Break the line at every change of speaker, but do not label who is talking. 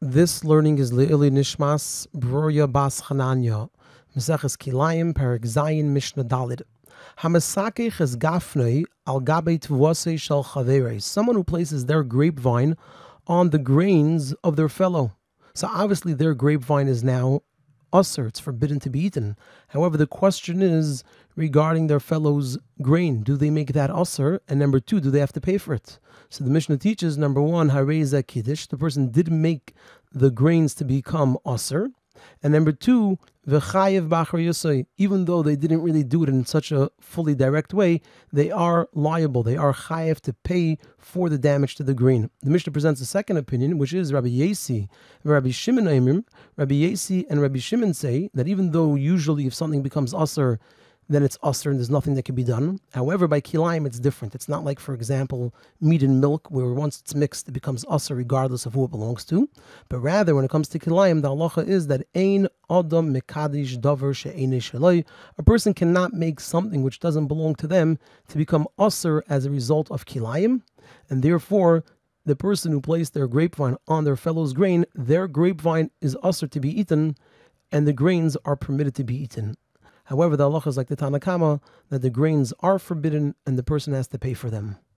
This learning is Le'ili Nishmas Broya Bas Chananya, Meseches Kilayim, Perik Zayin Mishnah Dalid. Hamasakech is Gafnei al Gabe Tvose Shel Chavere, someone who places their grapevine on the grains of their fellow. So obviously their grapevine is now usr, it's forbidden to be eaten. However, the question is regarding their fellow's grain. Do they make that usr? And number two, do they have to pay for it? So the Mishnah teaches number one, Hareza Kiddush, the person did make the grains to become usr. And number two, v'chayev b'achar yosei. Even though they didn't really do it in such a fully direct way, they are liable. They are chayev to pay for the damage to the grain. The Mishnah presents a second opinion, which is Rabbi Yosi, Rabbi Shimon. Rabbi Yosi and Rabbi Shimon say that even though usually if something becomes usr, then it's usr and there's nothing that can be done. However, by kilayim, it's different. It's not like, for example, meat and milk, where once it's mixed, it becomes usr regardless of who it belongs to. But rather, when it comes to kilayim, the halacha is that ein adam mekadish davar A person cannot make something which doesn't belong to them to become usr as a result of kilayim, and therefore the person who placed their grapevine on their fellow's grain, their grapevine is usr to be eaten, and the grains are permitted to be eaten. However, the halacha is like the Tanna Kamma that the grains are forbidden and the person has to pay for them.